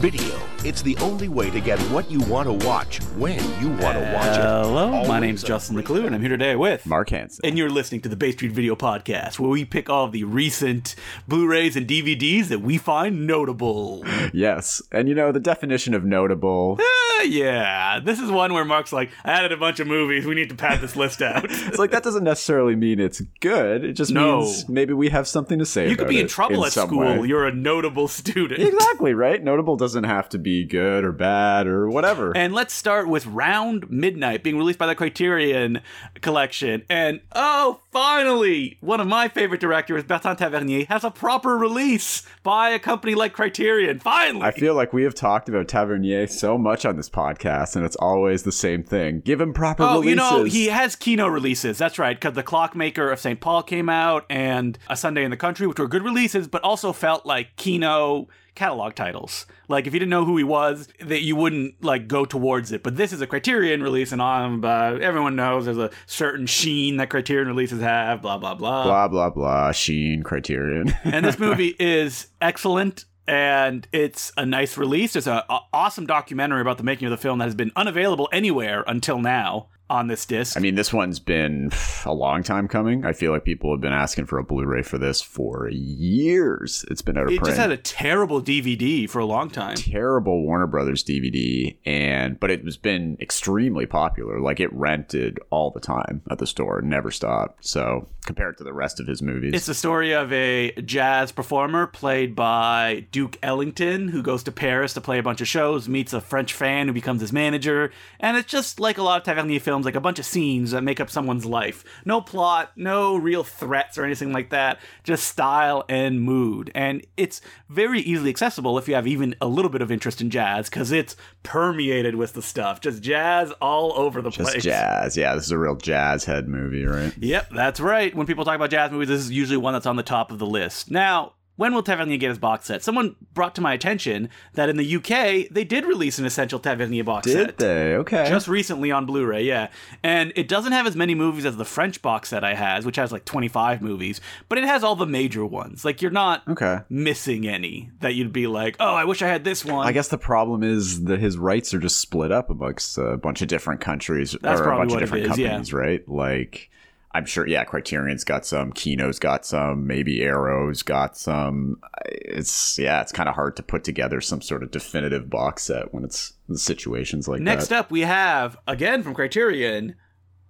Video. It's the only way to get what you want to watch when you want to watch it. Hello, my Always name's Justin Decloux, and I'm here today with Mark Hanson. And you're listening to the Bay Street Video Podcast, where we pick all of the recent Blu-rays and DVDs that we find notable. yes. And you know, the definition of notable, Uh, yeah, this is one where Mark's like, I added a bunch of movies. We need to pad this list out. it's like that doesn't necessarily mean it's good. It just No. means maybe we have something to say. you could about be in it trouble at school. way. You're a notable student. Exactly, right? Notable doesn't have to be good or bad or whatever. And let's start with Round Midnight being released by the Criterion Collection. And oh, finally, one of my favorite directors, Bertrand Tavernier, has a proper release by a company like Criterion. Finally. I feel like we have talked about Tavernier so much on this podcast, and it's always the same thing. Give him proper Oh, releases. you know, he has Kino releases. That's right, because The Clockmaker of St. Paul came out and A Sunday in the Country, which were good releases, but also felt like Kino catalog titles. Like if you didn't know who he was, that you wouldn't like go towards it. But this is a Criterion release, and um, uh, everyone knows there's a certain sheen that Criterion releases have. Blah blah blah. blah blah blah. Sheen Criterion. and this movie is excellent and it's a nice release it's an awesome documentary about the making of the film that has been unavailable anywhere until now on this disc I mean, this one's been a long time coming. I feel like people have been asking for a Blu-ray for this for years. It's been out of it print. just had a terrible dvd for a long time terrible Warner Brothers DVD, and but it has been extremely popular. Like it rented all the time at the store, never stopped. So compared to the rest of his movies, it's the story of a jazz performer played by Duke Ellington who goes to Paris to play a bunch of shows, meets a French fan who becomes his manager, and it's just like a lot of Tavernier films, like a bunch of scenes that make up someone's life. No plot, no real threats or anything like that, just style and mood. And it's very easily accessible if you have even a little bit of interest in jazz, because it's permeated with the stuff. Just jazz all over the just place. jazz. Yeah, this is a real jazz head movie, right? Yep, that's right. When people talk about jazz movies, this is usually one that's on the top of the list. Now, when will Tavernier get his box set? Someone brought to my attention that in the UK they did release an essential Tavernier box Did set. Did they? Okay. Just recently on Blu-ray, yeah. And it doesn't have as many movies as the French box set I has, which has like 25 movies, but it has all the major ones. Like you're not okay. missing any that you'd be like, "Oh, I wish I had this one." I guess the problem is that his rights are just split up amongst a bunch of different countries That's or a bunch of different is, yeah. companies, right? Like I'm sure, yeah, Criterion's got some, Kino's got some, maybe Arrow's got some. It's yeah, it's kind of hard to put together some sort of definitive box set when it's situations like Next that. Next up, we have again from Criterion.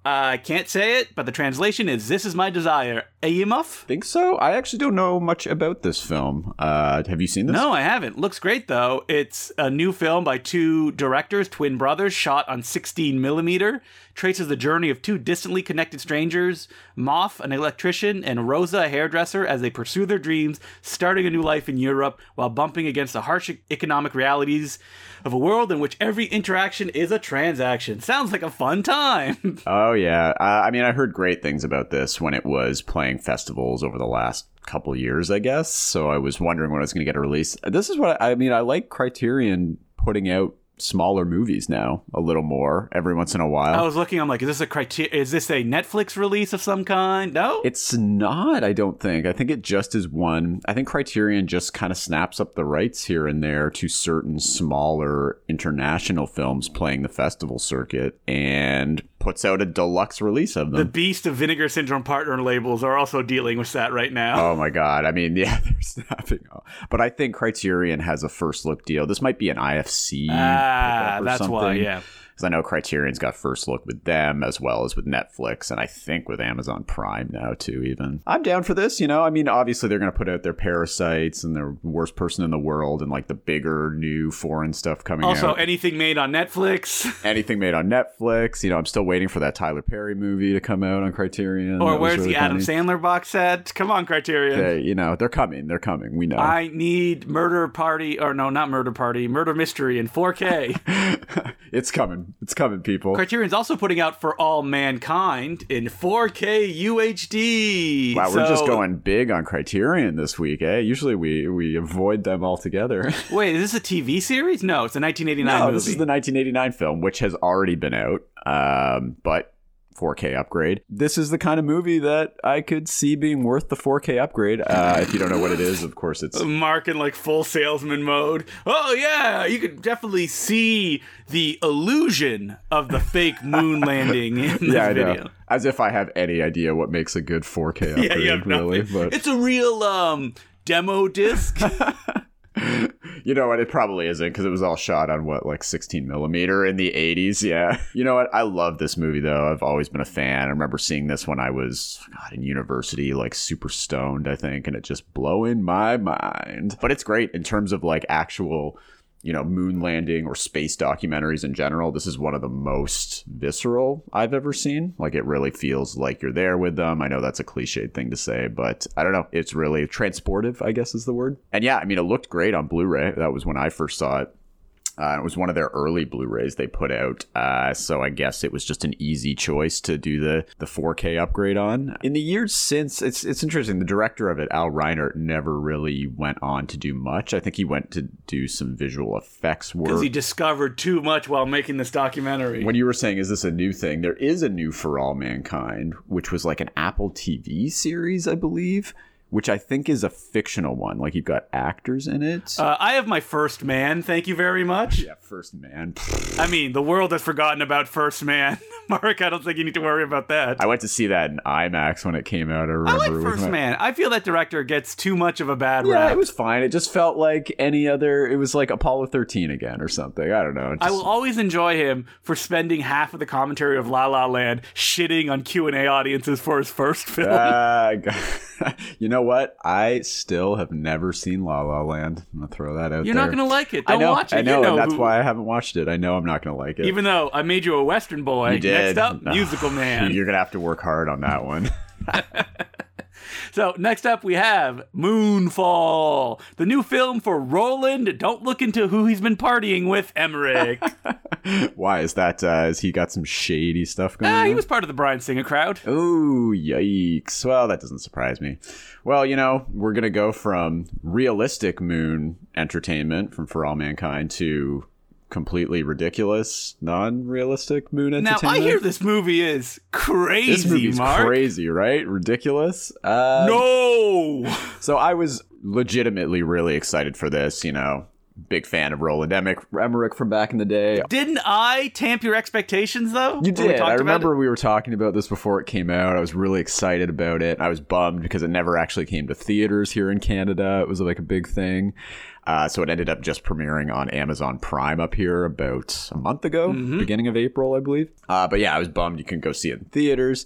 I can't say it, but the translation is "This is my desire." Ayimov? Think so? I actually don't know much about this film. Uh, have you seen this? No, I haven't. Looks great though. It's a new film by two directors, twin brothers, shot on 16 millimeter. Traces the journey of two distantly connected strangers, Mofe, an electrician, and Rosa, a hairdresser, as they pursue their dreams, starting a new life in Europe while bumping against the harsh economic realities of a world in which every interaction is a transaction. Sounds like a fun time. Oh yeah, uh, I mean, I heard great things about this when it was playing festivals over the last couple years, I guess. So I was wondering when I was going to get a release. This is what I, I mean. I like Criterion putting out smaller movies now a little more every once in a while. I was looking. I'm like, is this a criteria? Is this a Netflix release of some kind? No. It's not, I don't think. I think it just is one. I think Criterion just kind of snaps up the rights here and there to certain smaller international films playing the festival circuit and puts out a deluxe release of them. the beast of Vinegar Syndrome partner labels are also dealing with that right now. Oh my god! I mean, yeah, they're snapping. Off. But I think Criterion has a first look deal. This might be an IFC. ah, that's why. Yeah. Because I know Criterion's got first look with them as well as with Netflix, and I think with Amazon Prime now too. Even I'm down for this. You know, I mean, obviously they're going to put out their parasites and their worst person in the world and like the bigger new foreign stuff coming Also, out. anything made on Netflix, Anything made on Netflix. You know, I'm still waiting for that Tyler Perry movie to come out on Criterion. or That where's really the Adam. Sandler box set? Come on, Criterion. They- you know, they're coming. They're coming. We know. I need Murder Party, or no, not Murder Party, Murder Mystery in 4K. it's coming. It's coming, people. Criterion's also putting out For All Mankind in 4K UHD. Wow, we're just going big on Criterion this week, eh? Usually we we avoid them altogether. Wait, is this a TV series? No, it's a 1989 no, movie. this is the 1989 film, which has already been out, um, but 4K upgrade. This is the kind of movie that I could see being worth the 4K upgrade. Uh, if you don't know what it is, of course it's Mark in like full salesman mode. Oh yeah, you could definitely see the illusion of the fake moon landing in this yeah, I video. know. As if I have any idea what makes a good 4K upgrade, Yeah, really. nothing. But It's a real um demo disc. you know what? It probably isn't because it was all shot on what, like 16 millimeter in the 80s. Yeah. You know what? I love this movie though. I've always been a fan. I remember seeing this when I was God in university, like super stoned, I think, and it just blowing my mind. But it's great in terms of like actual you know, moon landing or space documentaries in general, this is one of the most visceral I've ever seen. Like, it really feels like you're there with them. I know that's a cliched thing to say, but I don't know. It's really transportive, I guess is the word. And yeah, I mean, it looked great on Blu ray. That was when I first saw it. Uh, it was one of their early Blu-rays they put out, uh, so I guess it was just an easy choice to do the the 4K upgrade on. In the years since, it's it's interesting. The director of it, Al Reinert, never really went on to do much. I think he went to do some visual effects work. Because he discovered too much while making this documentary. when you were saying, is this a new thing? There is a new For All Mankind, which was like an Apple TV series, I believe, which I think is a fictional one. Like you've got actors in it. uh, I have my first man. Thank you very much. yeah, First Man. I mean, the world has forgotten about First Man. Mark, I don't think you need to worry about that. I went to see that in IMAX when it came out. I remember. I like First my- Man. I feel that director gets too much of a bad Yeah, rap. it was fine. It just felt like any other. It was like Apollo 13 again or something. I don't know. It I will always enjoy him for spending half of the commentary of La La Land shitting on Q and A audiences for his first film. Uh, you know what? I still have never seen La La Land. I'm gonna throw that out You're there. not gonna like it. I Don't know. watch it. I know, you know and that's who- why I haven't watched it. I know I'm not gonna like it. Even though I made you a Western boy. you did. Next up. Musical Man. You're gonna have to work hard on that one. So next up we have Moonfall, the new film for Roland. Don't look into who he's been partying with, Emmerich. Why is that? Uh, has he got some shady stuff going ah, on? he was part of the Bryan Singer crowd. Oh, yikes. Well, that doesn't surprise me. Well, you know, we're going to go from realistic moon entertainment from For All Mankind to completely ridiculous, non realistic moon Entertainment. Now. I hear this movie is crazy, This movie's Mark. crazy, right? Ridiculous. Uh, No. So I was legitimately really excited for this, you know. Big fan of Roland Emmerich, from back in the day. Didn't I tamp your expectations though? You did. I remember we were talking about this before it came out. I was really excited about it. I was bummed because it never actually came to theaters here in Canada. It was like a big thing. Uh, so it ended up just premiering on Amazon Prime up here about a month ago, Mm-hmm. beginning of April, I believe. Uh, but yeah, I was bummed you couldn't go see it in theaters.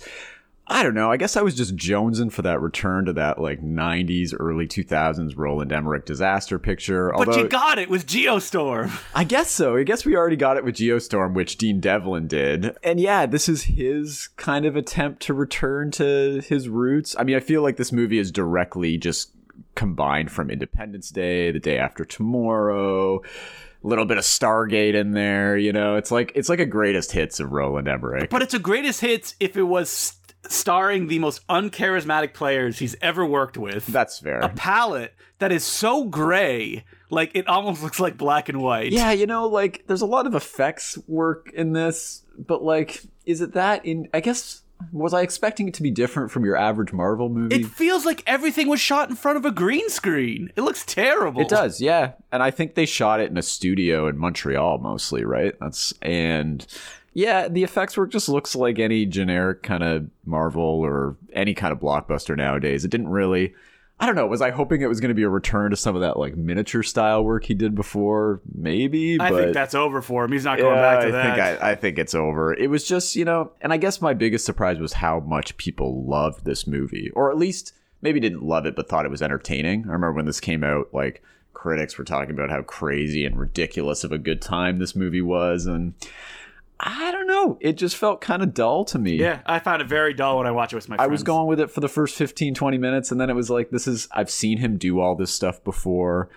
I don't know. I guess I was just jonesing for that return to that like 90s, early 2000s Roland Emmerich disaster picture. But Although, you got it with Geostorm. I guess so. I guess we already got it with Geostorm, which Dean Devlin did. And yeah, this is his kind of attempt to return to his roots. I mean, I feel like this movie is directly just combined from Independence Day, the day after tomorrow, a little bit of Stargate in there, you know. It's like it's like a greatest hits of Roland Emmerich. But it's a greatest hits if it was starring the most uncharismatic players he's ever worked with. That's fair. a palette that is so gray, like it almost looks like black and white. Yeah, you know, like there's a lot of effects work in this, but like, is it that in? I guess was I expecting it to be different from your average Marvel movie? It feels like everything was shot in front of a green screen. It looks terrible. It does, yeah. And I think they shot it in a studio in Montreal mostly, right? That's and yeah, the effects work just looks like any generic kind of Marvel or any kind of blockbuster nowadays. It didn't really I don't know, was I hoping it was going to be a return to some of that like miniature style work he did before? Maybe, I think that's over for him. He's not going yeah, back to I that. think I, I think it's over. It was just, you know, and I guess my biggest surprise was how much people loved this movie, or at least maybe didn't love it, but thought it was entertaining. I remember when this came out, like critics were talking about how crazy and ridiculous of a good time this movie was, and I don't know, it just felt kind of dull to me. yeah, I found it very dull when I watched it with my friends. I was going with it for the first 15, 20 minutes, and then it was like, this is, I've seen him do all this stuff before,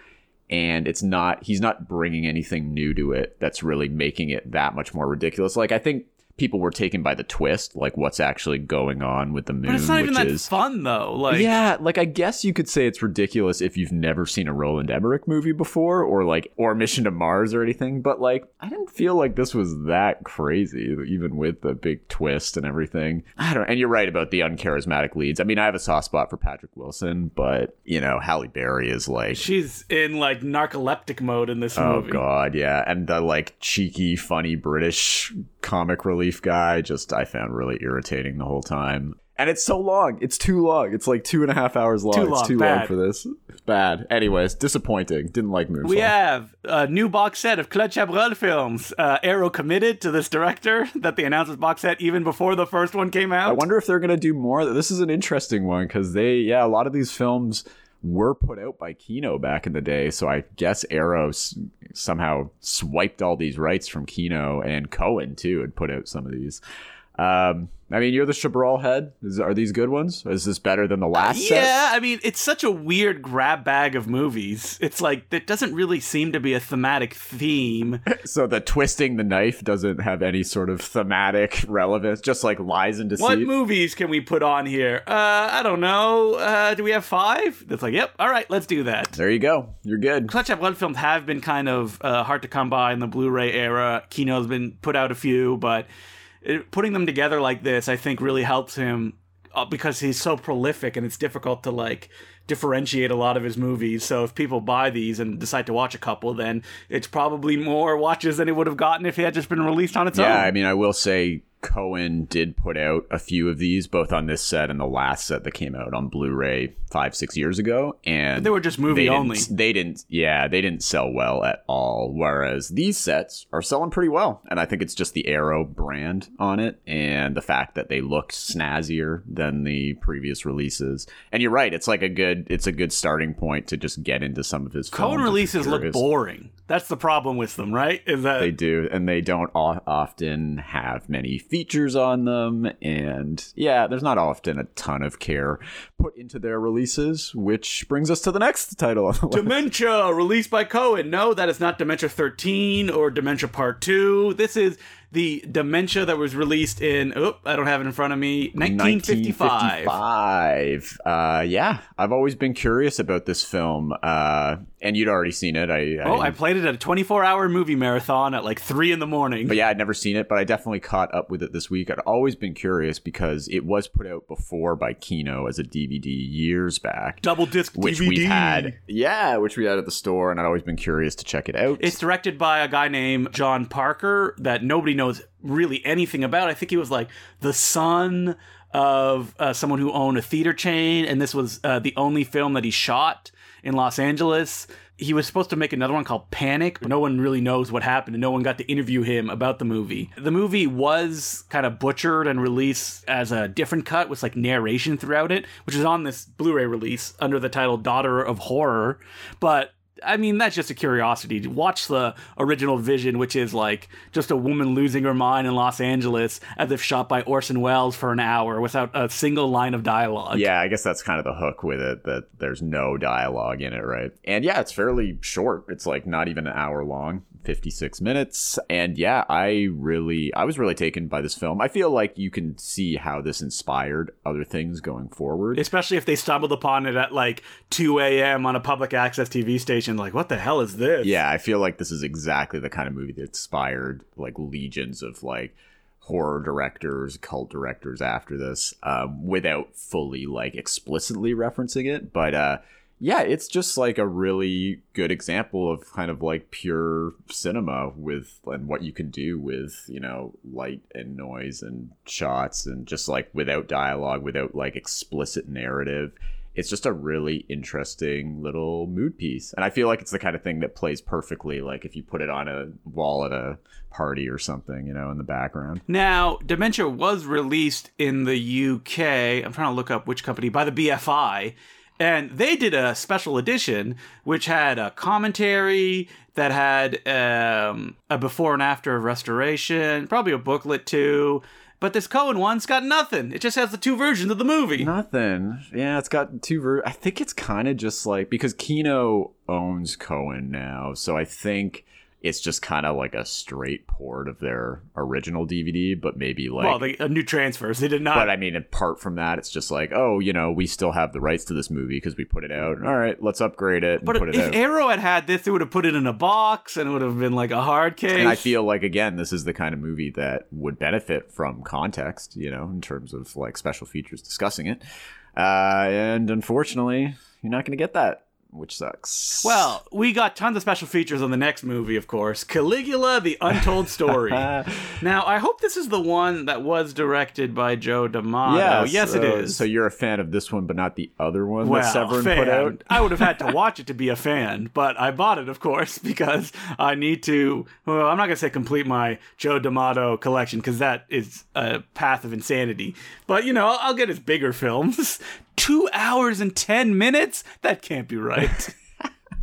and it's not, he's not bringing anything new to it that's really making it that much more ridiculous. Like, I think people were taken by the twist, like what's actually going on with the moon, But it's not even that is fun though. Like yeah, like I guess you could say it's ridiculous if you've never seen a Roland Emmerich movie before, or like or Mission to Mars or anything. But like, I didn't feel like this was that crazy, even with the big twist and everything. I don't. And you're right about the uncharismatic leads. I mean, I have a soft spot for Patrick Wilson, but you know, Halle Berry is like. she's in like narcoleptic mode in this Oh movie. Oh god, yeah, and the like cheeky, funny British comic relief guy just I found really irritating the whole time. And it's so long. It's too long. It's like two and a half hours long. Too it's long. too long for this. Bad. Anyways, disappointing. Didn't like Moonfall. We have a new box set of Claude Chabrol films. Uh, Arrow committed to this director that they announced this box set even before the first one came out. I wonder if they're gonna do more. This is an interesting one because they, yeah, a lot of these films were put out by Kino back in the day. So I guess Arrow s- somehow swiped all these rights from Kino and Cohen too, and put out some of these. Um, I mean, you're the Chabrol head. Is, are these good ones? Is this better than the last set? Yeah, I mean, it's such a weird grab bag of movies. It's like there doesn't really seem to be a thematic theme. So the twisting the knife doesn't have any sort of thematic relevance, just like lies and deceit. What movies can we put on here? Uh, I don't know. Uh, do we have five? That's like, yep. All right, let's do that. there you go. You're good. Claude Chabrol films have been kind of uh, hard to come by in the Blu-ray era. Kino's been put out a few, but it, putting them together like this, I think, really helps him uh, because he's so prolific, and it's difficult to like differentiate a lot of his movies. So if people buy these and decide to watch a couple, then it's probably more watches than it would have gotten if it had just been released on its Yeah, own. Yeah, I mean, I will say Cohen did put out a few of these, both on this set and the last set that came out on Blu-ray five, six years ago, and they were just movie they only. They didn't, yeah, they didn't sell well at all. Whereas these sets are selling pretty well, and I think it's just the Arrow brand on it and the fact that they look snazzier than the previous releases. And you're right, it's like a good, it's a good starting point to just get into some of his. Films releases look boring. That's the problem with them, right? Is that They do, and they don't often have many features on them. And yeah, there's not often a ton of care put into their releases, which brings us to the next title on the list. Dementia, released by Cohen. No, that is not Dementia 13 or Dementia Part 2. This is the Dementia that was released in, oh, I don't have it in front of me, 1955. 1955. Uh, yeah, I've always been curious about this film, uh, and you'd already seen it. I, Oh, I played it at a 24 hour movie marathon at like 3 in the morning. But yeah, I'd never seen it, but I definitely caught up with it this week. I'd always been curious because it was put out before by Kino as a DVD years back. Double disc which DVD. we've had, yeah, which we had at the store, and I'd always been curious to check it out. It's directed by a guy named John Parker that nobody knows really anything about. I think he was like the son of uh, someone who owned a theater chain, and this was uh, the only film that he shot in Los Angeles. He was supposed to make another one called Panic, but no one really knows what happened, and no one got to interview him about the movie. The movie was kind of butchered and released as a different cut with like narration throughout it, which is on this Blu ray release under the title Daughter of Horror. But I mean, that's just a curiosity. Watch the original vision, which is like just a woman losing her mind in Los Angeles as if shot by Orson Welles for an hour without a single line of dialogue. yeah, I guess that's kind of the hook with it that there's no dialogue in it, right? And yeah, it's fairly short. It's like not even an hour long, 56 minutes. And yeah, I really, I was really taken by this film. I feel like you can see how this inspired other things going forward. Especially if they stumbled upon it at like 2 a.m. on a public access TV station. Like, what the hell is this? Yeah, I feel like this is exactly the kind of movie that inspired like legions of like horror directors, cult directors after this, um, without fully like explicitly referencing it. But uh, yeah, it's just like a really good example of kind of like pure cinema with and what you can do with you know light and noise and shots and just like without dialogue, without like explicit narrative it's just a really interesting little mood piece and i feel like it's the kind of thing that plays perfectly like if you put it on a wall at a party or something you know in the background Now, Dementia was released in the UK. I'm trying to look up which company by the BFI, and they did a special edition which had a commentary that had um, a before and after restoration, probably a booklet too. But this Cohen one's got nothing. It just has the two versions of the movie. nothing yeah it's got two ver- i think it's kind of just like because kino owns cohen now so i think it's just kind of like a straight port of their original DVD, but maybe like. well, they, uh, new transfers. They did not. but I mean, apart from that, it's just like, oh, you know, we still have the rights to this movie because we put it out. All right, let's upgrade it and but put it if out. Arrow had had this, they would have put it in a box and it would have been like a hard case. and I feel like again, this is the kind of movie that would benefit from context, you know, in terms of like special features discussing it. Uh, and unfortunately, you're not going to get that, which sucks. Well, we got tons of special features on the next movie, of course. Caligula, the Untold Story. now, I hope this is the one that was directed by Joe D'Amato. yeah, yes, it so- is. So you're a fan of this one, but not the other one well, that Severin fan. put out. I would have had to watch it to be a fan, but I bought it, of course, because I need to. Well, I'm not going to say complete my Joe D'Amato collection because that is a path of insanity. But you know, I'll, I'll get his bigger films. Two hours and ten minutes? That can't be right.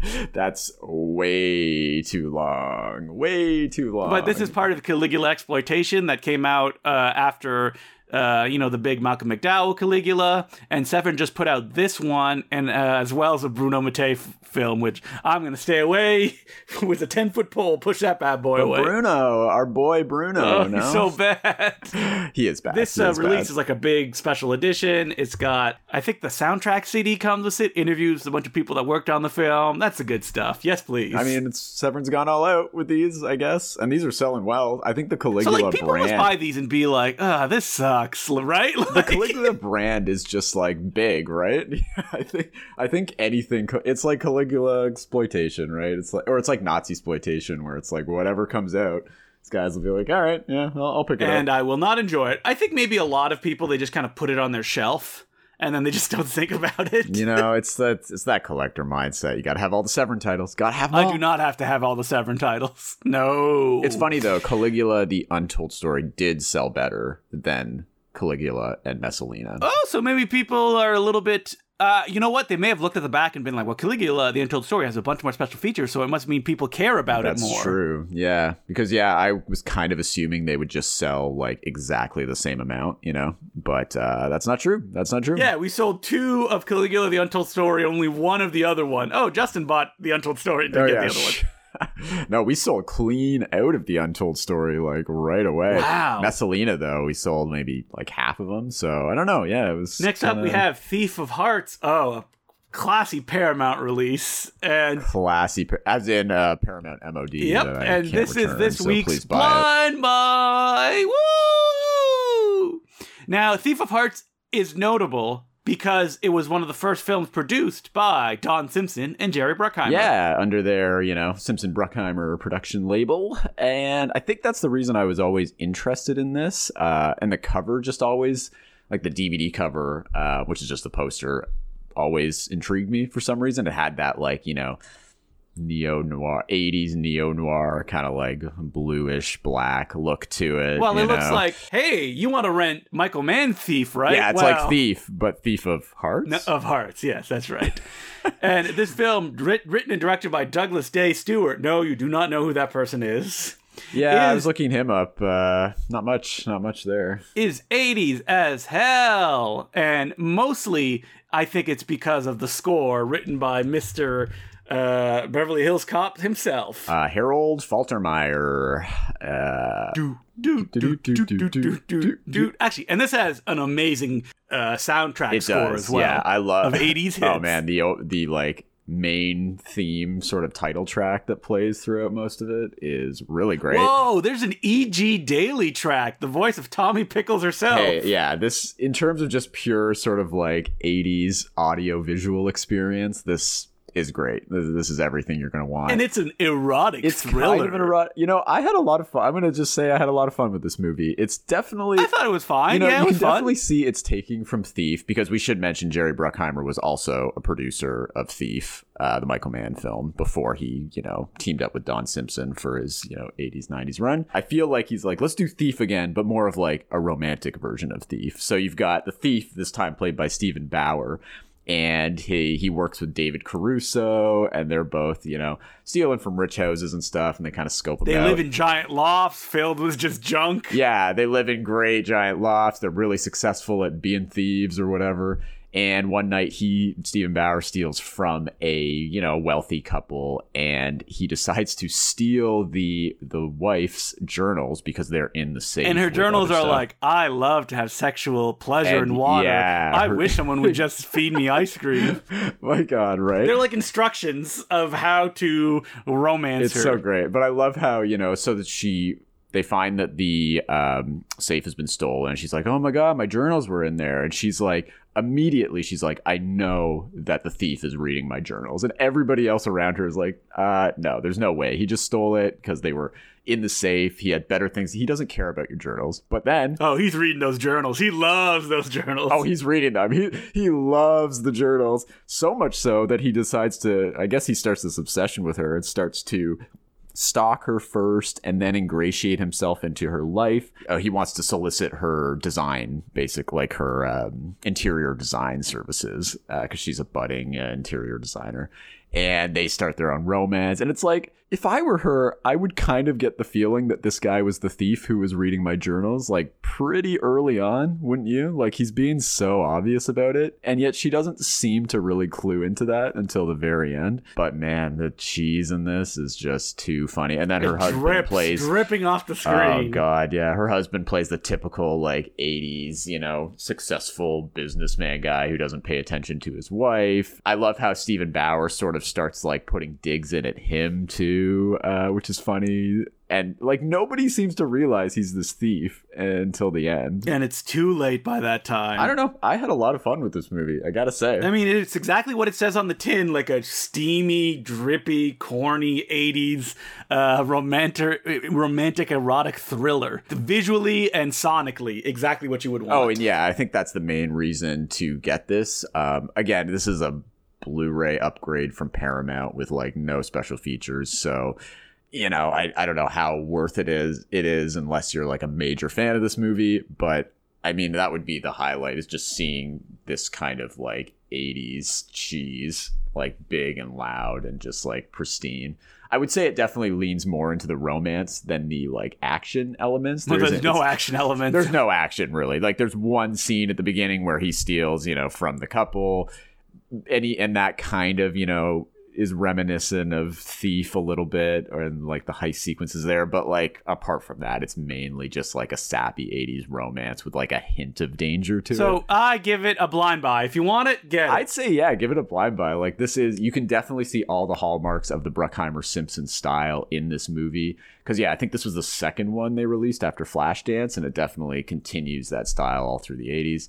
That's way too long. Way too long. But this is part of Caligula exploitation that came out uh, after. Uh, you know the big Malcolm McDowell Caligula, and Severin just put out this one, and uh, as well as a Bruno Mattei f- film, which I'm gonna stay away with a ten foot pole, push that bad boy away. Bruno, our boy Bruno. Oh, no? he's so bad. he is bad. This uh, is bad. release is like a big special edition. It's got, I think the soundtrack CD comes with it. Interviews a bunch of people that worked on the film. That's the good stuff. Yes, please. I mean, it's Severin's gone all out with these, I guess, and these are selling well. I think the Caligula so like people brand, must buy these and be like, ah, this sucks, right? the Caligula brand is just like big, right? I think I think anything. It's like Caligula exploitation, right? It's like or it's like Nazi exploitation, where it's like whatever comes out, these guys will be like, all right, yeah, I'll, I'll pick it and up. And I will not enjoy it. I think maybe a lot of people they just kind of put it on their shelf and then they just don't think about it. You know, it's that it's that collector mindset. You got to have all the Severin titles. Got to have them I all. do not have to have all the Severin titles. No. It's funny though. Caligula, the Untold Story, did sell better than Caligula and Messalina. Oh, so maybe people are a little bit. Uh, you know what? They may have looked at the back and been like, "Well, Caligula, the Untold Story, has a bunch more special features, so it must mean people care about That's it more." That's true. Yeah, because yeah, I was kind of assuming they would just sell like exactly the same amount, you know. But uh, that's not true. That's not true. Yeah, we sold two of Caligula, the Untold Story, only one of the other one. Oh, Justin bought the Untold Story to Oh, get yeah. the other one. no, we sold clean out of the Untold Story like right away. Wow. Messalina though, we sold maybe like half of them. So I don't know. Yeah, it was. Next up, we have Thief of Hearts. Oh, a classy Paramount release, and classy, as in uh, Paramount MOD. Yep, and this is this so week's. Blind Buy. Woo! Now, Thief of Hearts is notable because it was one of the first films produced by Don Simpson and Jerry Bruckheimer. Yeah, under their, you know, Simpson Bruckheimer production label. And I think that's the reason I was always interested in this. Uh, and the cover just always, like the DVD cover, uh, which is just the poster, always intrigued me for some reason. It had that, like, you know, neo noir, 80s neo noir, kind of like bluish black look to it. Well, it looks like, hey, you want to rent Michael Mann Thief, right? Yeah, it's like Thief, but Thief of Hearts. No, of Hearts, yes, that's right. and this film, writ- written and directed by Douglas Day Stewart. No, you do not know who that person is. yeah, I was looking him up. Uh, not much, not much there. Is 80s as hell. And mostly, I think it's because of the score written by Mr. Uh, Beverly Hills Cop himself. Uh, Harold Faltermeyer. Uh, do, do, do, do, do, do, do, do. Actually, and this has an amazing uh, soundtrack it score does. as well. Yeah, I love of 80s hits. Oh man, the the like main theme sort of title track that plays throughout most of it is really great. Whoa, there's an E.G. Daily track, the voice of Tommy Pickles herself. Hey, yeah, this in terms of just pure sort of like 80s audio visual experience, this is great. This, this is everything you're going to want. And it's an erotic it's thriller. kind of an erotic. You know, I had a lot of fun. I'm going to just say I had a lot of fun with this movie. It's definitely I thought it was fine. you know, yeah, you can fun. definitely see it's taking from Thief because we should mention Jerry Bruckheimer was also a producer of Thief, uh, the Michael Mann film, before he, you know, teamed up with Don Simpson for his, you know, 80s, 90s run. I feel like he's like, let's do Thief again, but more of like a romantic version of Thief. So you've got the Thief, this time played by Steven Bauer. And he he works with David Caruso, and they're both you know stealing from rich houses and stuff, and they kind of scope them They out. live in giant lofts filled with just junk. Yeah, they live in great giant lofts. They're really successful at being thieves or whatever. And one night he Steven Bauer steals from a you know wealthy couple, and he decides to steal the the wife's journals because they're in the safe. And her journals are stuff. like, I love to have sexual pleasure And in water. yeah, I her- wish someone would just feed me ice cream. my God, right? They're like instructions of how to romance it's her. so great but i love how you know so that she they find that the um, safe has been stolen and she's like oh my god my journals were in there and she's like immediately she's like i know that the thief is reading my journals and everybody else around her is like uh no there's no way he just stole it because they were in the safe he had better things he doesn't care about your journals but then Oh, he's reading those journals. He loves those journals. Oh, he's reading them. He he loves the journals so much so that he decides to. I guess he starts this obsession with her and starts to stalk her first and then ingratiate himself into her life. Uh, he wants to solicit her design, basic like her um, interior design services, because she's a budding uh, interior designer. And they start their own romance, and it's like if I were her, I would kind of get the feeling that this guy was the thief who was reading my journals, like pretty early on, wouldn't you? Like he's being so obvious about it, and yet she doesn't seem to really clue into that until the very end. But man, the cheese in this is just too funny. And then her It husband drips, plays dripping off the oh, screen. Oh god, yeah. Her husband plays the typical like 80s, you know, successful businessman guy who doesn't pay attention to his wife. I love how Steven Bauer sort of starts like putting digs in at him too, uh, which is funny. And like nobody seems to realize he's this thief until the end. And it's too late by that time. I don't know. I had a lot of fun with this movie. I gotta say. I mean, it's exactly what it says on the tin, like a steamy, drippy, corny '80s uh, romantic, romantic erotic thriller. Visually and sonically, exactly what you would want. Oh, and yeah, I think that's the main reason to get this. Um, again, this is a Blu-ray upgrade from Paramount with like no special features, so you know, I, I don't know how worth it is it is unless you're like a major fan of this movie, but I mean that would be the highlight is just seeing this kind of like 80s cheese, like big and loud and just like pristine. I would say it definitely leans more into the romance than the like action elements. There there's no action elements. there's no action really. Like there's one scene at the beginning where he steals, you know, from the couple, and he, and that kind of, you know, is reminiscent of Thief a little bit, or in like the heist sequences there. But like apart from that, it's mainly just like a sappy '80s romance with like a hint of danger to it. so I give it a blind buy. If you want it, get it. I'd say yeah, give it a blind buy. Like this is you can definitely see all the hallmarks of the Bruckheimer Simpson style in this movie. Because yeah, I think this was the second one they released after Flashdance, and it definitely continues that style all through the '80s.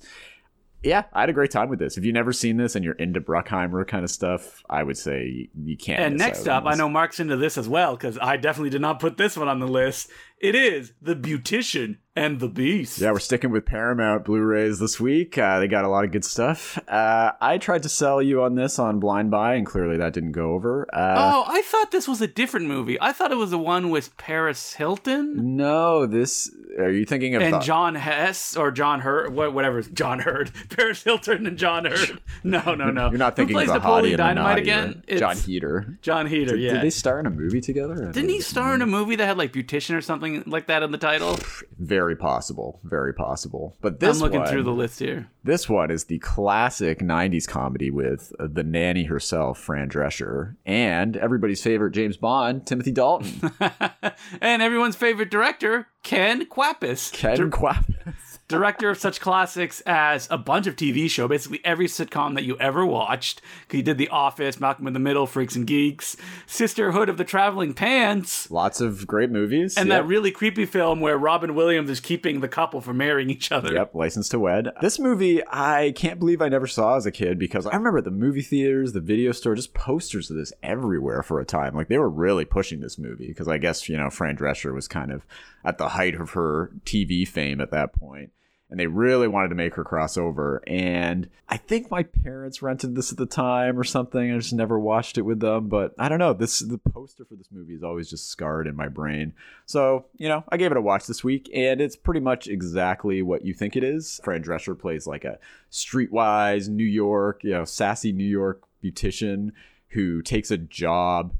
Yeah, I had a great time with this. If you've never seen this and you're into Bruckheimer kind of stuff, I would say you, you can't. and next up, I know Mark's into this as well because I definitely did not put this one on the list. It is The Beautician and the Beast. Yeah, we're sticking with Paramount Blu-rays this week. Uh, they got a lot of good stuff. Uh, I tried to sell you on this on Blind Buy, and clearly that didn't go over. Uh, Oh, I thought this was a different movie. I thought it was the one with Paris Hilton No, this. Are you thinking of and the- John Hess or John Hurd, wha- whatever, John Hurd, Paris Hilton and John Hurd. No, no, no. You're not thinking of the Napoleon hottie and the Dynamite again? Jon Heder. Jon Heder. Did, yeah. did they star in a movie together? Didn't he star in a movie that had like Beautician or something like that in the title? Very possible. Very possible. But this I'm looking one, through the list here. This one is the classic '90s comedy with the nanny herself, Fran Drescher, and everybody's favorite James Bond, Timothy Dalton, and everyone's favorite director, Ken Kwapis. Ken Kwapis. Director of such classics as a bunch of TV show, basically every sitcom that you ever watched. He did The Office, Malcolm in the Middle, Freaks and Geeks, Sisterhood of the Traveling Pants, Lots of great movies. and Yep. that really creepy film where Robin Williams is keeping the couple from marrying each other. Yep, License to Wed. This movie, I can't believe I never saw as a kid because I remember at the movie theaters, the video store, just posters of this everywhere for a time. Like they were really pushing this movie because I guess, you know, Fran Drescher was kind of at the height of her TV fame at that point. And they really wanted to make her cross over. And I think my parents rented this at the time or something. I just never watched it with them. But I don't know. This the poster for this movie is always just scarred in my brain. So, you know, I gave it a watch this week, and it's pretty much exactly what you think it is. Fran Drescher plays like a streetwise New York, you know, sassy New York beautician who takes a job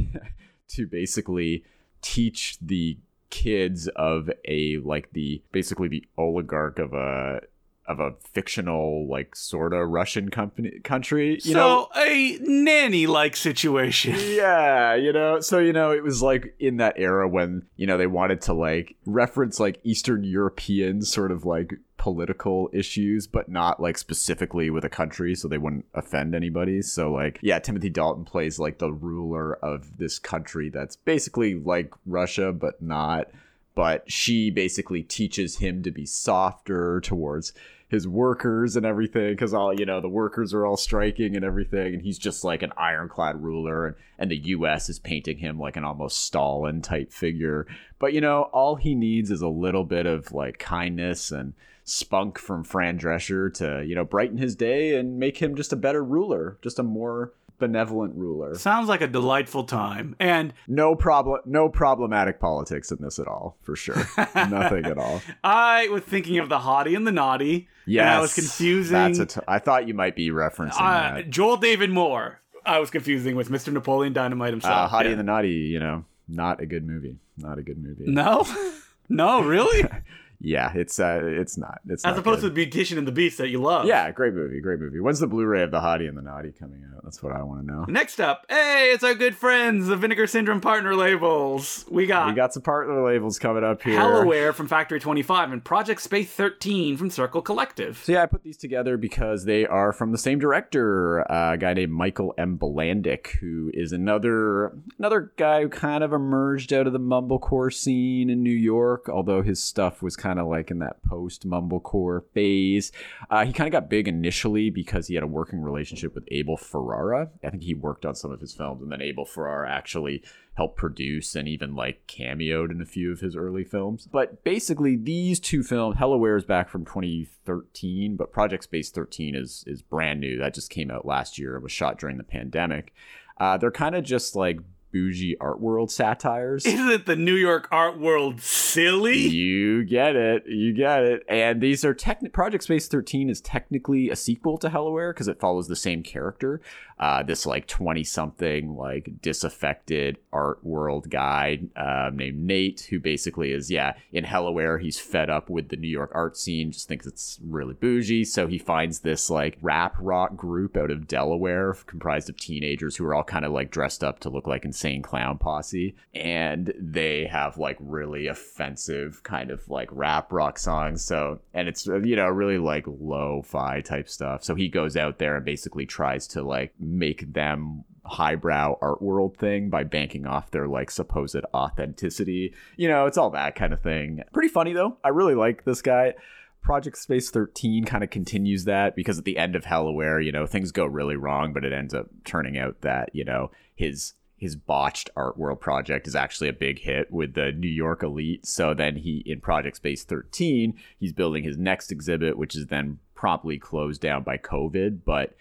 to basically teach the kids of a like the basically the oligarch of a of a fictional like sort of Russian company country. You so know, a nanny like situation. yeah, you know, so you know, it was like in that era when you know they wanted to like reference like Eastern European sort of like political issues, but not like specifically with a country, so they wouldn't offend anybody. So like, yeah, Timothy Dalton plays like the ruler of this country that's basically like Russia, but not. But she basically teaches him to be softer towards his workers and everything because all you know the workers are all striking and everything and he's just like an ironclad ruler and, and the us is painting him like an almost stalin type figure. But you know all he needs is a little bit of like kindness and spunk from fran drescher to you know brighten his day and make him just a better ruler just a more benevolent ruler Sounds like a delightful time. And no problem no problematic politics in this at all for sure nothing at all I was thinking of the hottie and the naughty. Yes, And I was confusing That's a t- I thought you might be referencing uh, that. Joel David Moore. I was confusing with Mr. Napoleon Dynamite Uh, himself. Hottie Yeah. and the Naughty, you know, not a good movie. Not a good movie. No? no, really? Yeah, it's uh, it's not. It's As not opposed good. to the Beautician and the Beast that you love. Yeah, great movie, great movie. When's the Blu-ray of the Hottie and the Naughty coming out? That's what I want to know. Next up, hey, it's our good friends, the Vinegar Syndrome partner labels. We got, We got some partner labels coming up here. Hellaware from Factory 25 and Project Space 13 from Circle Collective. So yeah, I put these together because they are from the same director, uh, a guy named Michael M. Bilandic, who is another another guy who kind of emerged out of the mumblecore scene in New York, although his stuff was kind of like in that post mumblecore phase. Uh, he kind of got big initially because he had a working relationship with Abel Ferrara. I think he worked on some of his films, and then Abel Ferrara actually helped produce and even like cameoed in a few of his early films. But basically, these two films, Hellaware is back from 2013, but Project Space 13 is is brand new. That just came out last year. It was shot during the pandemic. Uh, they're kind of just like bougie art world satires. Isn't the New York art world silly? You get it. You get it. And these are techni- Project Space 13 is technically a sequel to Hellaware because it follows the same character. Uh, this like 20 something, like disaffected art world guy um, named Nate, who basically is, yeah, in Hellaware, he's fed up with the New York art scene, just thinks it's really bougie. So he finds this like rap rock group out of Delaware comprised of teenagers who are all kind of like dressed up to look like insane clown posse. And they have like really offensive kind of like rap rock songs. So, and it's, you know, really like lo fi type stuff. So he goes out there and basically tries to like make them highbrow art world thing by banking off their like supposed authenticity. You know, it's all that kind of thing. Pretty funny though. I really like this guy. Project Space 13 kind of continues that because at the end of Hellaware, you know, things go really wrong, but it ends up turning out that, you know, his his botched art world project is actually a big hit with the New York elite. So then he in Project Space 13, he's building his next exhibit, which is then promptly closed down by COVID, but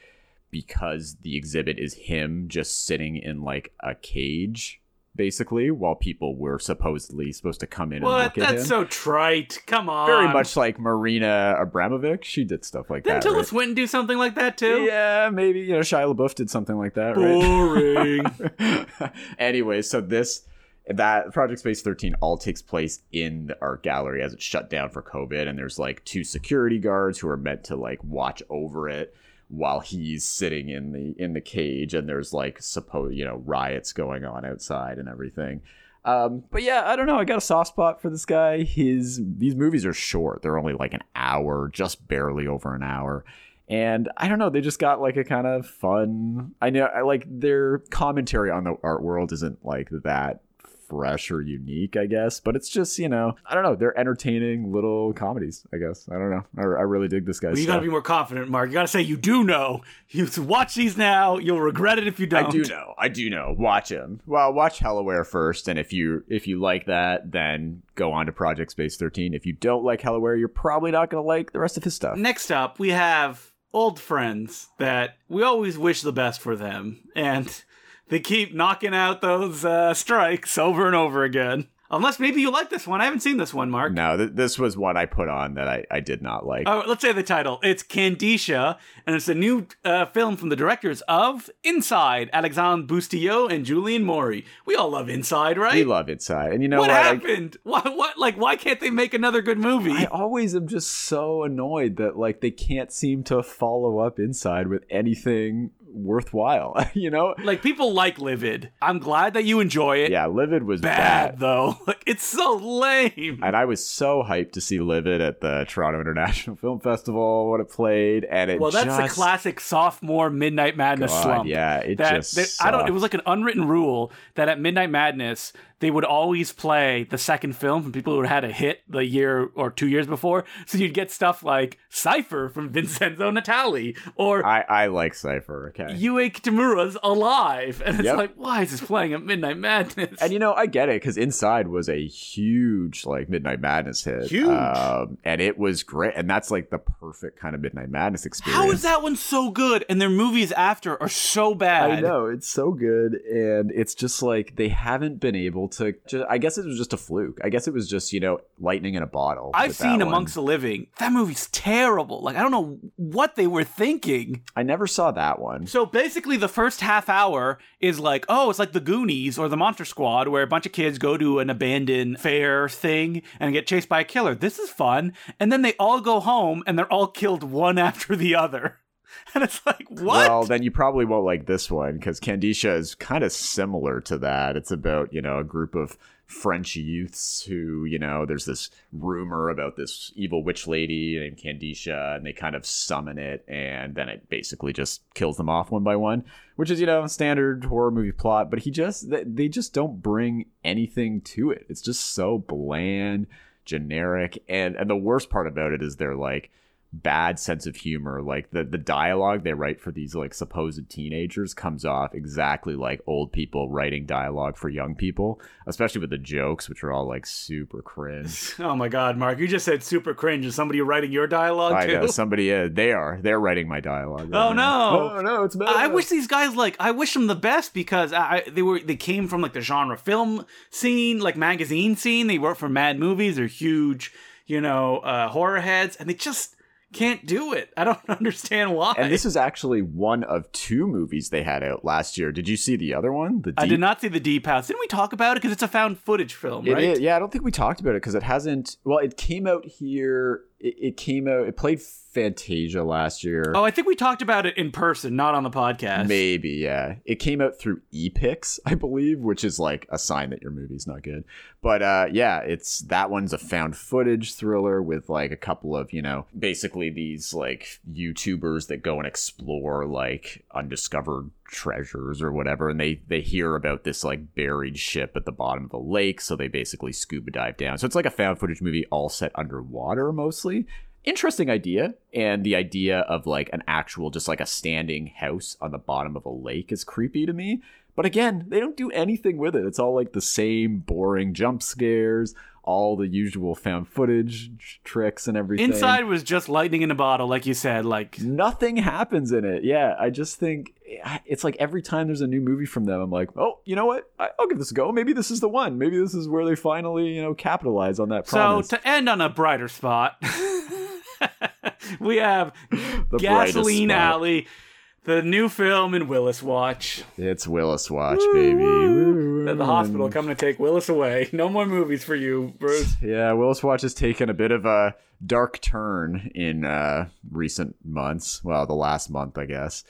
because the exhibit is him just sitting in like a cage basically while people were supposedly supposed to come in and What? look at That's him so trite. Come on. very much like Marina Abramovic. She did stuff like Didn't that. Tilda right? Swinton do something like that too? Yeah, maybe you know Shia LaBeouf did something like that, right? Boring. anyway, so this that Project Space 13 all takes place in the art gallery as it's shut down for COVID, and there's like two security guards who are meant to like watch over it while he's sitting in the in the cage, and there's like suppose you know riots going on outside and everything. Um, but yeah, I don't know. I got a soft spot for this guy. His these movies are short; they're only like an hour, just barely over an hour. And I don't know, they just got like a kind of fun. I know, I like their commentary on the art world isn't like that fresh or unique, I guess, but it's just you know, I don't know. They're entertaining little comedies, I guess. I don't know. I, I really dig this guy's Well, you gotta be more confident, Mark. You gotta say you do know. You watch these now. You'll regret it if you don't. I do know. I do know. Watch him. Well, watch Hellaware first, and if you if you like that, then go on to Project Space 13. If you don't like Hellaware, you're probably not going to like the rest of his stuff. Next up, we have old friends that we always wish the best for them, and they keep knocking out those uh, strikes over and over again. Unless maybe you like this one. I haven't seen this one, Mark. No, th- this was one I put on that I, I did not like. Oh, let's say the title. It's Kandisha, and it's a new uh, film from the directors of Inside, Alexandre Bustillo and Julien Maury. We all love Inside, right? we love Inside, and you know what what? I- happened? why? What? Like, why can't they make another good movie? I always am just so annoyed that like they can't seem to follow up Inside with anything worthwhile. you know? like, people like Livid. I'm glad that you enjoy it. Yeah, Livid was Bad bad. though. Like, it's so lame. And I was so hyped to see Livid at the Toronto International Film Festival when it played, and it Well, that's just, the classic sophomore Midnight Madness God, slump. yeah, it that, just that- I don't. It was like an unwritten rule that at Midnight Madness they would always play the second film from people who had a hit the year or two years before. So you'd get stuff like Cypher from Vincenzo Natali or I I like Cypher. Okay. Yue Kitamura's Alive, and it's Yep. like, why is this playing at Midnight Madness? And you know, I get it because Inside was a huge like Midnight Madness hit, Huge. um, and it was great. And that's like the perfect kind of Midnight Madness experience. How is that one so good and their movies after are so bad? I know it's so good, and it's just like they haven't been able to. Just, I guess it was just a fluke. I guess it was just you know lightning in a bottle. I've seen. Amongst the Living. That movie's terrible. Like I don't know what they were thinking. I never saw that one. So basically, the first half hour is like, oh, it's like the Goonies or the Monster Squad, where a bunch of kids go to an abandoned fair thing and get chased by a killer. This is fun. And then they all go home and they're all killed one after the other. And it's like, what? Well, then you probably won't like this one because Kandisha is kind of similar to that. It's about, you know, a group of French youths who, you know, there's this rumor about this evil witch lady named Kandisha, and they kind of summon it, and then it basically just kills them off one by one, which is, you know, standard horror movie plot. But he just, they- they just don't bring anything to it. It's just so bland, generic, and and the worst part about it is they're like, bad sense of humor like the the dialogue they write for these like supposed teenagers comes off exactly like old people writing dialogue for young people especially with the jokes which are all like super cringe Oh my God, Mark, you just said super cringe. Is somebody writing your dialogue i too? know somebody uh, they are they're writing my dialogue Oh, right now. no. oh no it's bad I wish these guys like I wish them the best because I, I- they were they came from like the genre film scene, like magazine scene. They work for Mad Movies. They're huge, you know, uh, horror heads, and they just can't do it. I don't understand why. and this is actually one of two movies they had out last year did you see the other one the I did not see the Deep House. Didn't we talk about it? Because it's a found footage film, It right? is- yeah, I don't think we talked about it because it hasn't. Well, it came out here. It, it came out. It played Fantasia last year. Oh, I think we talked about it in person, not on the podcast. Maybe, yeah. It came out through Epix, I believe, which is like a sign that your movie's not good. But uh yeah, it's that one's a found footage thriller with like a couple of, you know, basically these like YouTubers that go and explore like undiscovered treasures or whatever and they they hear about this like buried ship at the bottom of a lake, so they basically scuba dive down. So it's like a found footage movie all set underwater mostly interesting idea and the idea of like an actual just like a standing house on the bottom of a lake is creepy to me but again they don't do anything with it. It's all like the same boring jump scares all the usual found footage tricks and everything. Inside was just lightning in a bottle, like you said. Like nothing happens in it. Yeah i just think eh, it's like every time there's a new movie from them i'm like oh you know what? I'll give this a go. Maybe this is the one. Maybe this is where they finally you know capitalize on that promise So to end on a brighter spot, we have The Gasoline. Alley, the new film in Willis Watch. it's willis watch baby At the hospital coming to take Willis away. No more movies for you, Bruce. Yeah, Willis Watch has taken a bit of a dark turn in uh, recent months. Well, the last month, I guess.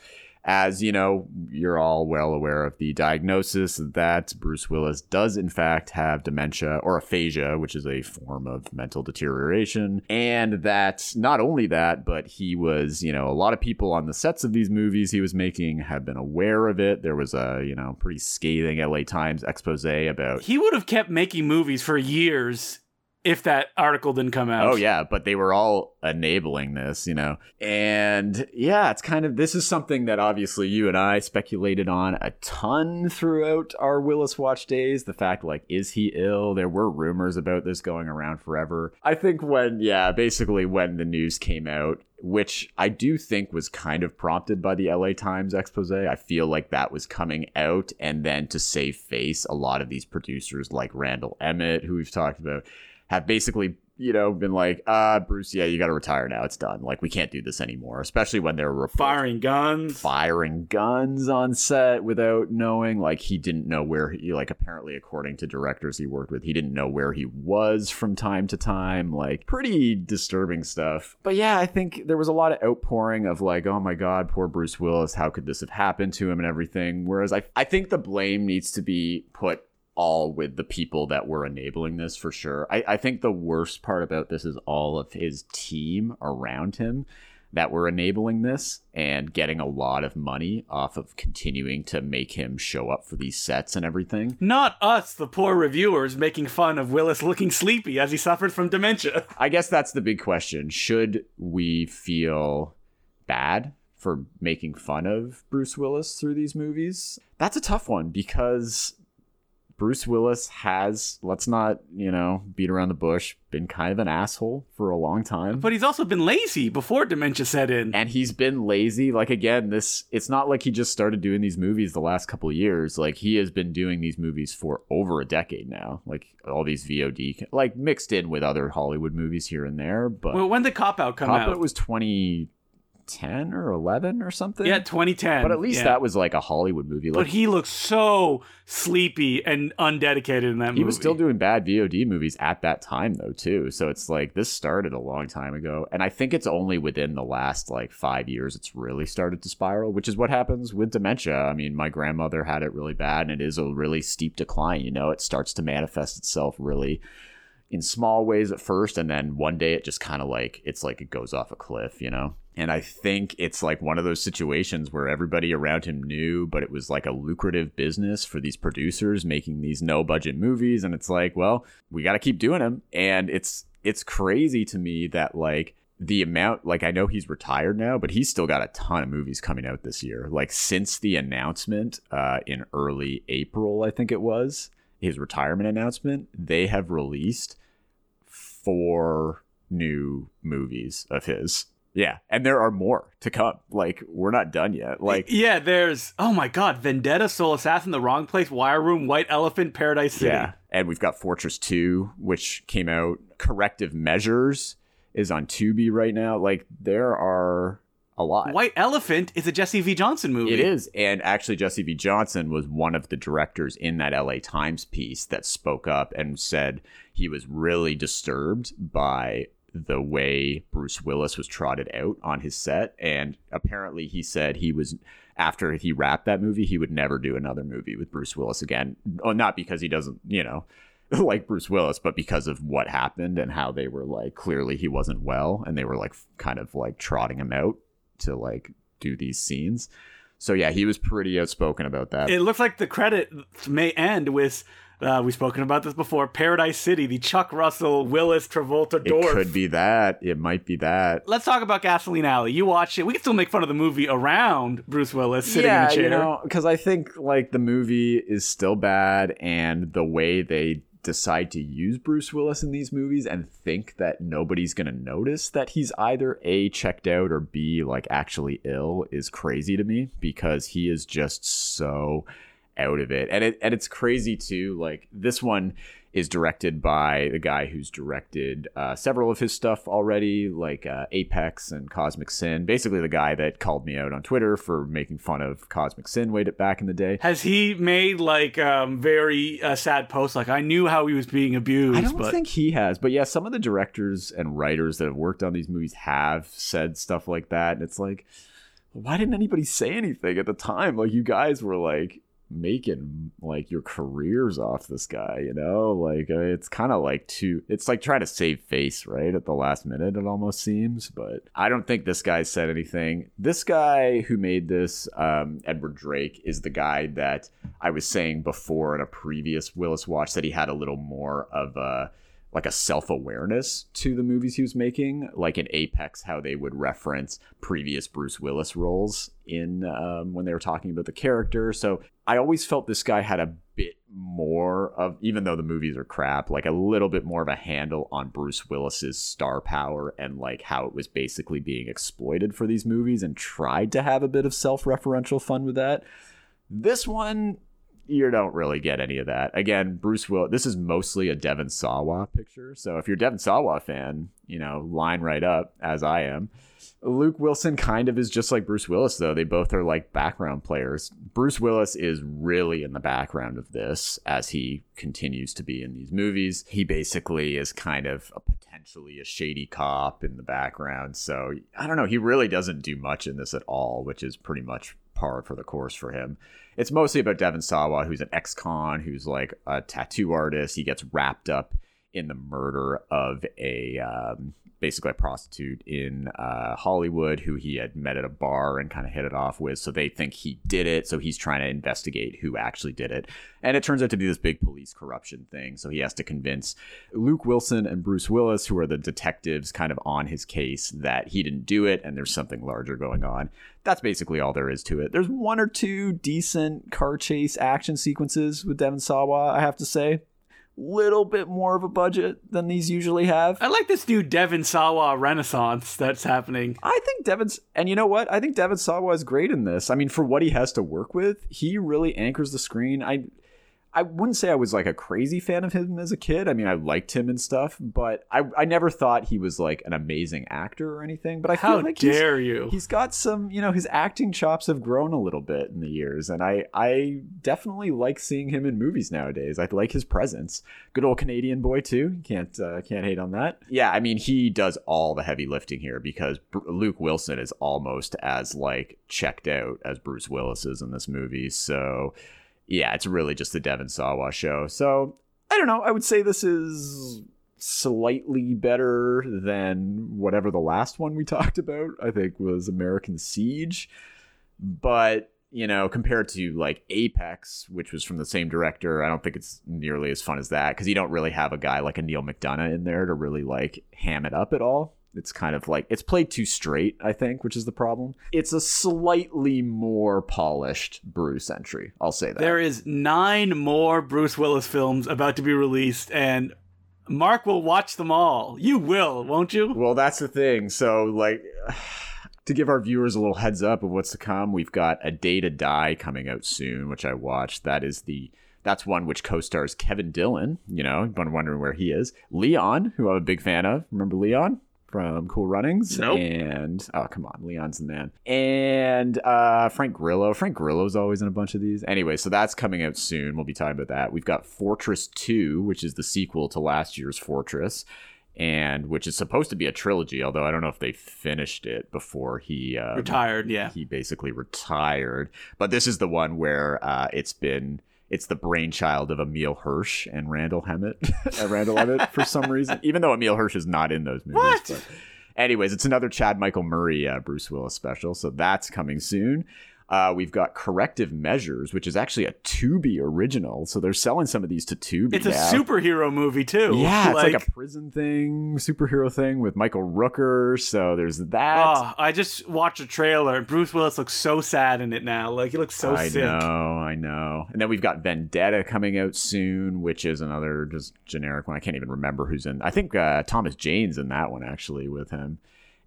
As you know, you're all well aware of the diagnosis that Bruce Willis does, in fact, have dementia or aphasia, which is a form of mental deterioration. And that not only that, but he was, you know, a lot of people on the sets of these movies he was making have been aware of it. There was a, you know, pretty scathing LA Times expose about He would have kept making movies for years if that article didn't come out. Oh yeah, but they were all enabling this, you know. And yeah, it's kind of this is something that obviously you and I speculated on a ton throughout our Willis Watch days. The fact like is he ill? There were rumors about this going around forever. I think when yeah, basically when the news came out which I do think was kind of prompted by the LA Times expose. I feel like that was coming out, and then to save face, a lot of these producers, like Randall Emmett, who we've talked about, have basically you know, been like, uh, Bruce, yeah, you got to retire now. It's done. Like, we can't do this anymore, especially when they're reports, firing guns, firing guns on set without knowing. Like, he didn't know where he, like, apparently, according to directors he worked with, he didn't know where he was from time to time. Like, pretty disturbing stuff. But yeah, I think there was a lot of outpouring of, like, oh my God, poor Bruce Willis. How could this have happened to him and everything? Whereas I, I think the blame needs to be put all with the people that were enabling this for sure. I, I think the worst part about this is all of his team around him that were enabling this and getting a lot of money off of continuing to make him show up for these sets and everything. Not us, the poor reviewers, making fun of Willis looking sleepy as he suffered from dementia. I guess that's the big question. Should we feel bad for making fun of Bruce Willis through these movies? That's a tough one because Bruce Willis has, let's not, you know, beat around the bush, been kind of an asshole for a long time. But he's also been lazy before dementia set in. And he's been lazy. Like, again, this, it's not like he just started doing these movies the last couple years. Like, he has been doing these movies for over a decade now. Like, all these VOD, like, mixed in with other Hollywood movies here and there. But well, when did Cop Out come Cop out? Out was 20 10 or 11 or something. Yeah, 2010. But at least yeah. that was like a Hollywood movie. Like, but he looks so sleepy and undedicated in that movie. He was still doing bad VOD movies at that time though too. So it's like this started a long time ago and I think it's only within the last like 5 years it's really started to spiral, which is what happens with dementia. I mean, my grandmother had it really bad and it is a really steep decline, you know. It starts to manifest itself really in small ways at first and then one day it just kind of like it's like it goes off a cliff you know and i think it's like one of those situations where everybody around him knew but it was like a lucrative business for these producers making these no budget movies. And it's like well we got to keep doing them and it's it's crazy to me that like the amount like i know he's retired now but he's still got a ton of movies coming out this year. Like since the announcement uh in early april i think it was his retirement announcement, they have released four new movies of his. Yeah, and there are more to come. Like we're not done yet. Like yeah, there's oh my god, Vendetta, Soul Assassin, The Wrong Place, Wire Room, White Elephant, Paradise City. Yeah, and we've got Fortress Two, which came out. Corrective Measures is on Tubi right now. Like there are a lot. White Elephant is a Jesse V. Johnson movie. It is. And actually, Jesse V. Johnson was one of the directors in that LA Times piece that spoke up and said he was really disturbed by the way Bruce Willis was trotted out on his set. And apparently, he said he was, after he wrapped that movie, he would never do another movie with Bruce Willis again. Well, not because he doesn't, you know, like Bruce Willis, but because of what happened and how they were like, clearly he wasn't well and they were like kind of like trotting him out to like do these scenes. So yeah, he was pretty outspoken about that. It looks like the credit may end with uh, we've spoken about this before. Paradise City, the Chuck Russell, Willis, Travolta, Dorff. It could be that. It might be that. Let's talk about Gasoline Alley. You watch it. We can still make fun of the movie around Bruce Willis sitting yeah, in a chair. you know, because I think like the movie is still bad, and the way they decide to use Bruce Willis in these movies and think that nobody's going to notice that he's either A, checked out, or B, like actually ill is crazy to me because he is just so out of it. And it and it's crazy too. Like this one is directed by the guy who's directed uh, several of his stuff already, like uh, Apex and Cosmic Sin. Basically, the guy that called me out on Twitter for making fun of Cosmic Sin way back in the day. Has he made like um, very uh, sad posts? Like I knew how he was being abused. I don't but... think he has, but yeah, some of the directors and writers that have worked on these movies have said stuff like that, and it's like. Why didn't anybody say anything at the time? Like you guys were like, making like your careers off this guy you know? Like uh, it's kind of like to it's like trying to save face right at the last minute it almost seems but i don't think this guy said anything. This guy who made this um, edward drake is the guy that i was saying before in a previous willis watch that he had a little more of a like a self-awareness to the movies he was making like in apex how they would reference previous bruce willis roles in um, when they were talking about the character. So i always felt this guy had a bit more of even though the movies are crap like a little bit more of a handle on bruce willis's star power and like how it was basically being exploited for these movies and tried to have a bit of self-referential fun with that. This one you don't really get any of that. Again, Bruce Will. This is mostly a Devon Sawa picture. So if you're a Devon Sawa fan, you know, line right up as I am. Luke Wilson kind of is just like Bruce Willis, though. They both are like background players. Bruce Willis is really in the background of this as he continues to be in these movies. He basically is kind of a potentially a shady cop in the background. So I don't know. He really doesn't do much in this at all, which is pretty much par for the course for him. It's mostly about Devon Sawa, who's an ex-con, who's like a tattoo artist. He gets wrapped up in the murder of a um, basically a prostitute in uh, Hollywood who he had met at a bar and kind of hit it off with. So they think he did it. So he's trying to investigate who actually did it. And it turns out to be this big police corruption thing. So he has to convince Luke Wilson and Bruce Willis, who are the detectives kind of on his case, that he didn't do it and there's something larger going on. That's basically all there is to it. There's one or two decent car chase action sequences with Devon Sawa, I have to say little bit more of a budget than these usually have. I like this new Devon Sawa renaissance that's happening. I think Devon's, and you know what? I think Devon Sawa is great in this. I mean, for what he has to work with, he really anchors the screen. I I wouldn't say I was like a crazy fan of him as a kid. I mean, I liked him and stuff, but I, I never thought he was like an amazing actor or anything. But I How feel like dare he's, you? He's got some, you know, his acting chops have grown a little bit in the years, and I I definitely like seeing him in movies nowadays. I like his presence. Good old Canadian boy too. Can't uh, can't hate on that. Yeah, I mean, he does all the heavy lifting here because Br- Luke Wilson is almost as like checked out as Bruce Willis is in this movie. So yeah, it's really just the Devon Sawa show. So I don't know. I would say this is slightly better than whatever the last one we talked about. I think was American Siege, but you know, compared to like Apex, which was from the same director, I don't think it's nearly as fun as that because you don't really have a guy like a Neal McDonough in there to really like ham it up at all. It's kind of like it's played too straight, I think, which is the problem. It's a slightly more polished Bruce entry. I'll say that. There is nine more Bruce Willis films about to be released, and Mark will watch them all. You will, won't you? Well, that's the thing. So, like, to give our viewers a little heads up of what's to come, we've got A Day to Die coming out soon, which I watched. That is the that's one which co-stars Kevin Dillon. You know, been wondering where he is. Leon, who I'm a big fan of. Remember Leon? From Cool Runnings, Nope. and oh come on, Leon's the man, and uh, Frank Grillo. Frank Grillo's always in a bunch of these. Anyway, so that's coming out soon. We'll be talking about that. We've got Fortress Two, which is the sequel to last year's Fortress, and which is supposed to be a trilogy. Although I don't know if they finished it before he um, Retired, yeah. he basically retired. But this is the one where uh, it's been it's the brainchild of Emile Hirsch and Randall Hammett, uh, Randall Emmett for some reason, even though Emile Hirsch is not in those movies. What? But anyways, it's another Chad Michael Murray uh, Bruce Willis special, so that's coming soon. Uh, we've got Corrective Measures, which is actually a Tubi original. So they're selling some of these to Tubi. It's a now. superhero movie too. Yeah, it's like, a prison thing, superhero thing with Michael Rooker. So there's that. Oh, I just watched a trailer. Bruce Willis looks so sad in it now. Like he looks so I sick. I know, I know. And then we've got Vendetta coming out soon, which is another just generic one. I can't even remember who's in. I think uh, Thomas Jane's in that one actually with him.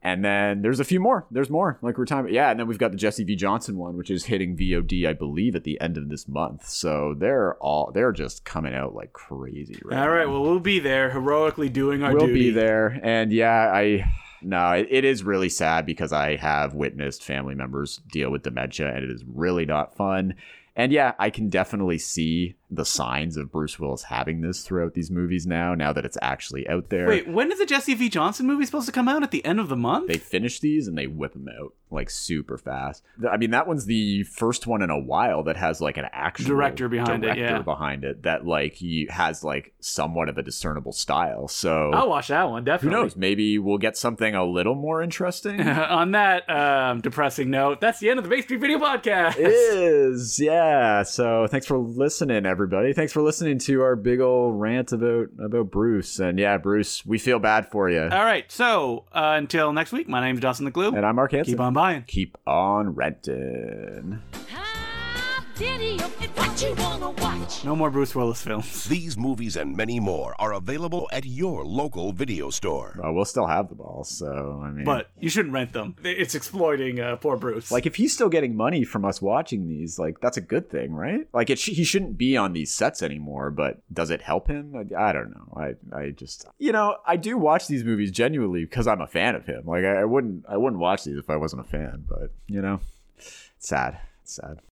And then there's a few more. There's more. Like we're talking. Yeah, and then we've got the Jesse V. Johnson one, which is hitting VOD, I believe, at the end of this month. So they're all they're just coming out like crazy. Right All right, now. well we'll be there heroically doing our we'll duty. be there and yeah i no it, it is really sad because i have witnessed family members deal with dementia and it is really not fun and yeah i can definitely see the signs of bruce willis having this throughout these movies now now that it's actually out there Wait, when is the Jesse V. Johnson movie supposed to come out? At the end of the month? they finish these and they whip them out like super fast. I mean, that one's the first one in a while that has like an actual Director behind it, yeah. behind it that like he has like somewhat of a discernible style. So I'll watch that one definitely. who definitely. knows? Maybe we'll get something a little more interesting. On that um, depressing note, that's the end of the Bay Street Video Podcast. it is, yeah. So thanks for listening, everyone. Everybody. Thanks for listening to our big old rant about about Bruce. And yeah, Bruce, we feel bad for you. All right. So uh, until next week, my name's Justin Decloux. And I'm Mark Hanson. Keep on buying. Keep on renting. No more Bruce Willis films. These movies and many more are available at your local video store. Well, we'll still have them all, so I mean, But you shouldn't rent them. It's exploiting uh, poor Bruce. like if he's still getting money from us watching these, like that's a good thing, right? Like it, sh- he shouldn't be on these sets anymore. But does it help him? I, I don't know. I, I just, you know, I do watch these movies genuinely because I'm a fan of him. Like I, I wouldn't, I wouldn't watch these if I wasn't a fan. But you know, it's sad. It's sad.